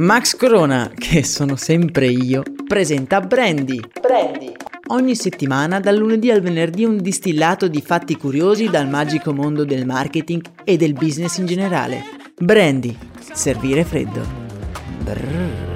Max Corona, che sono sempre io, presenta Brandy. Brandy. Ogni settimana, dal lunedì al venerdì, un distillato di fatti curiosi dal magico mondo del marketing e del business in generale. Brandy. Servire freddo. Brrr.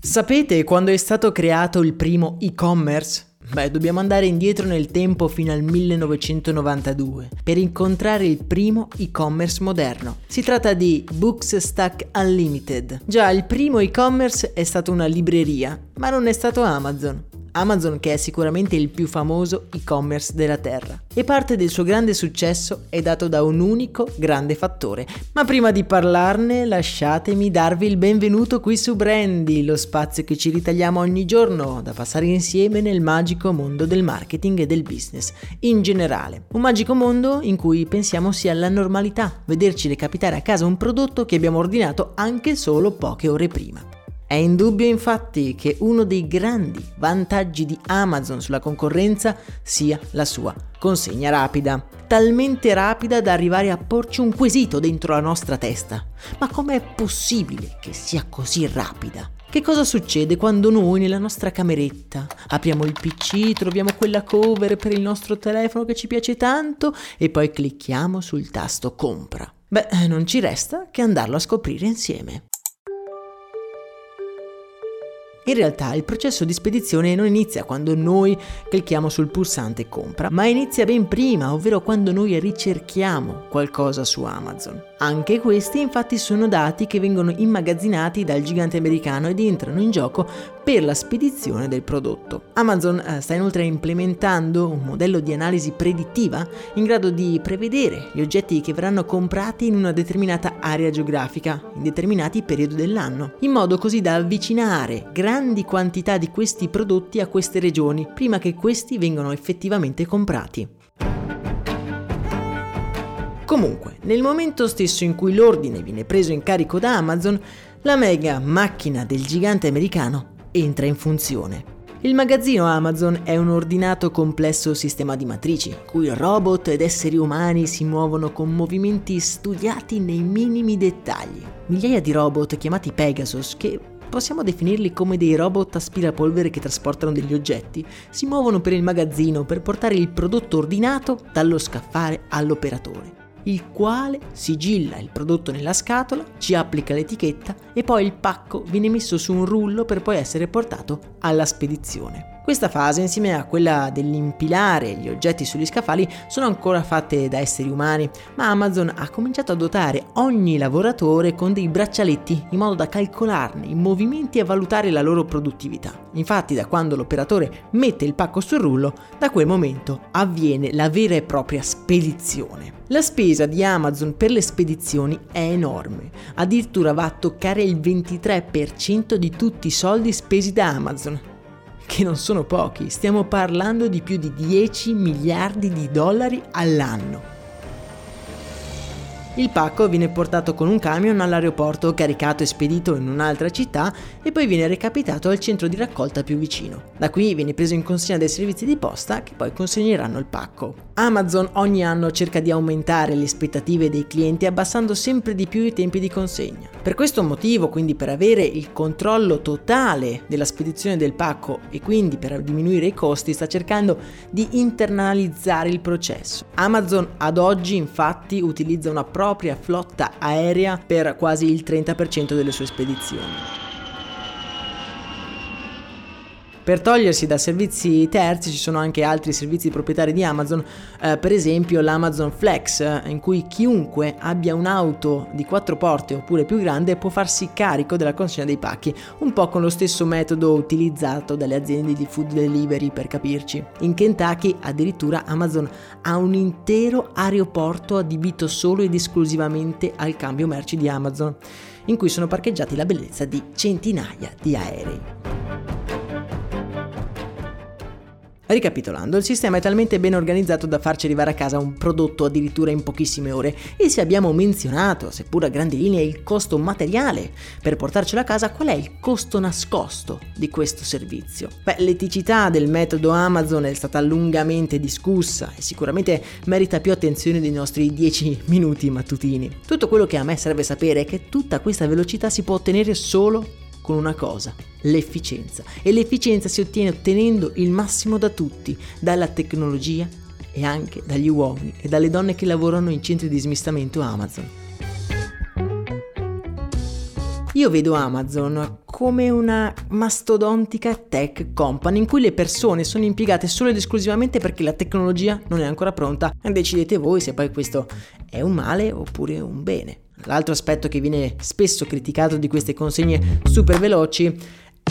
Sapete quando è stato creato il primo e-commerce? Beh, dobbiamo andare indietro nel tempo fino al 1992 per incontrare il primo e-commerce moderno. Si tratta di Books Stack Unlimited. Già, il primo e-commerce è stato una libreria, ma non è stato Amazon. Amazon che è sicuramente il più famoso e-commerce della Terra. E parte del suo grande successo è dato da un unico grande fattore. Ma prima di parlarne lasciatemi darvi il benvenuto qui su Brandy, lo spazio che ci ritagliamo ogni giorno da passare insieme nel magico mondo del marketing e del business in generale. Un magico mondo in cui pensiamo sia la normalità vederci recapitare a casa un prodotto che abbiamo ordinato anche solo poche ore prima. È indubbio infatti che uno dei grandi vantaggi di Amazon sulla concorrenza sia la sua consegna rapida, talmente rapida da arrivare a porci un quesito dentro la nostra testa. Ma com'è possibile che sia così rapida? Che cosa succede quando noi nella nostra cameretta apriamo il PC, troviamo quella cover per il nostro telefono che ci piace tanto e poi clicchiamo sul tasto compra? Beh, non ci resta che andarlo a scoprire insieme. In realtà il processo di spedizione non inizia quando noi clicchiamo sul pulsante compra, ma inizia ben prima, ovvero quando noi ricerchiamo qualcosa su Amazon. Anche questi infatti sono dati che vengono immagazzinati dal gigante americano ed entrano in gioco per la spedizione del prodotto. Amazon eh, sta inoltre implementando un modello di analisi predittiva in grado di prevedere gli oggetti che verranno comprati in una determinata area geografica, in determinati periodi dell'anno, in modo così da avvicinare grandi quantità di questi prodotti a queste regioni prima che questi vengano effettivamente comprati. Comunque, nel momento stesso in cui l'ordine viene preso in carico da Amazon, la mega macchina del gigante americano entra in funzione. Il magazzino Amazon è un ordinato complesso sistema di matrici, cui robot ed esseri umani si muovono con movimenti studiati nei minimi dettagli. Migliaia di robot chiamati Pegasus, che possiamo definirli come dei robot aspirapolvere che trasportano degli oggetti, si muovono per il magazzino per portare il prodotto ordinato dallo scaffale all'operatore il quale sigilla il prodotto nella scatola, ci applica l'etichetta e poi il pacco viene messo su un rullo per poi essere portato alla spedizione. Questa fase, insieme a quella dell'impilare gli oggetti sugli scaffali, sono ancora fatte da esseri umani, ma Amazon ha cominciato a dotare ogni lavoratore con dei braccialetti in modo da calcolarne i movimenti e valutare la loro produttività. Infatti, da quando l'operatore mette il pacco sul rullo, da quel momento avviene la vera e propria spedizione. La spesa di Amazon per le spedizioni è enorme, addirittura va a toccare il 23% di tutti i soldi spesi da Amazon che non sono pochi, stiamo parlando di più di 10 miliardi di dollari all'anno. Il pacco viene portato con un camion all'aeroporto, caricato e spedito in un'altra città e poi viene recapitato al centro di raccolta più vicino. Da qui viene preso in consegna dai servizi di posta che poi consegneranno il pacco. Amazon ogni anno cerca di aumentare le aspettative dei clienti abbassando sempre di più i tempi di consegna. Per questo motivo, quindi per avere il controllo totale della spedizione del pacco e quindi per diminuire i costi, sta cercando di internalizzare il processo. Amazon ad oggi infatti utilizza una propria flotta aerea per quasi il 30% delle sue spedizioni. Per togliersi da servizi terzi ci sono anche altri servizi proprietari di Amazon, eh, per esempio l'Amazon Flex, eh, in cui chiunque abbia un'auto di quattro porte oppure più grande può farsi carico della consegna dei pacchi, un po' con lo stesso metodo utilizzato dalle aziende di food delivery per capirci. In Kentucky addirittura Amazon ha un intero aeroporto adibito solo ed esclusivamente al cambio merci di Amazon, in cui sono parcheggiati la bellezza di centinaia di aerei. Ricapitolando, il sistema è talmente ben organizzato da farci arrivare a casa un prodotto addirittura in pochissime ore e se abbiamo menzionato, seppur a grandi linee, il costo materiale per portarcelo a casa, qual è il costo nascosto di questo servizio? Beh, l'eticità del metodo Amazon è stata lungamente discussa e sicuramente merita più attenzione dei nostri 10 minuti mattutini. Tutto quello che a me serve sapere è che tutta questa velocità si può ottenere solo con una cosa, l'efficienza. E l'efficienza si ottiene ottenendo il massimo da tutti, dalla tecnologia e anche dagli uomini e dalle donne che lavorano in centri di smistamento Amazon. Io vedo Amazon come una mastodontica tech company in cui le persone sono impiegate solo ed esclusivamente perché la tecnologia non è ancora pronta decidete voi se poi questo è un male oppure un bene. L'altro aspetto che viene spesso criticato di queste consegne super veloci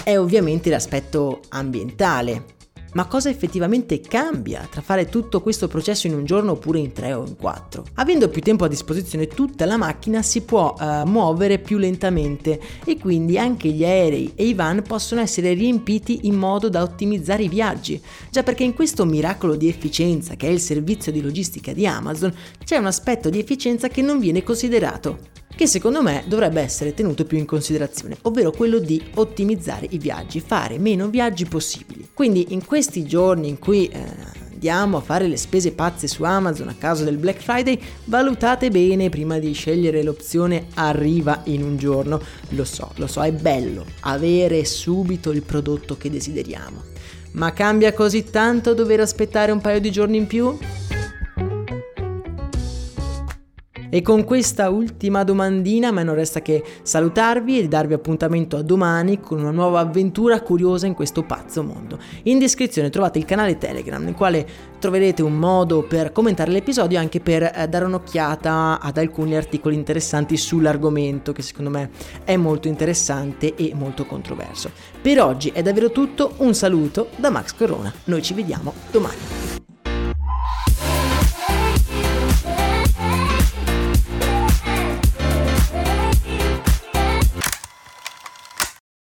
è ovviamente l'aspetto ambientale. Ma cosa effettivamente cambia tra fare tutto questo processo in un giorno oppure in tre o in quattro? Avendo più tempo a disposizione tutta la macchina si può uh, muovere più lentamente e quindi anche gli aerei e i van possono essere riempiti in modo da ottimizzare i viaggi. Già perché in questo miracolo di efficienza che è il servizio di logistica di Amazon c'è un aspetto di efficienza che non viene considerato che secondo me dovrebbe essere tenuto più in considerazione, ovvero quello di ottimizzare i viaggi, fare meno viaggi possibili. Quindi in questi giorni in cui eh, andiamo a fare le spese pazze su Amazon a causa del Black Friday, valutate bene prima di scegliere l'opzione arriva in un giorno. Lo so, lo so, è bello avere subito il prodotto che desideriamo. Ma cambia così tanto dover aspettare un paio di giorni in più? E con questa ultima domandina a me non resta che salutarvi e darvi appuntamento a domani con una nuova avventura curiosa in questo pazzo mondo. In descrizione trovate il canale Telegram nel quale troverete un modo per commentare l'episodio e anche per eh, dare un'occhiata ad alcuni articoli interessanti sull'argomento che secondo me è molto interessante e molto controverso. Per oggi è davvero tutto, un saluto da Max Corona, noi ci vediamo domani.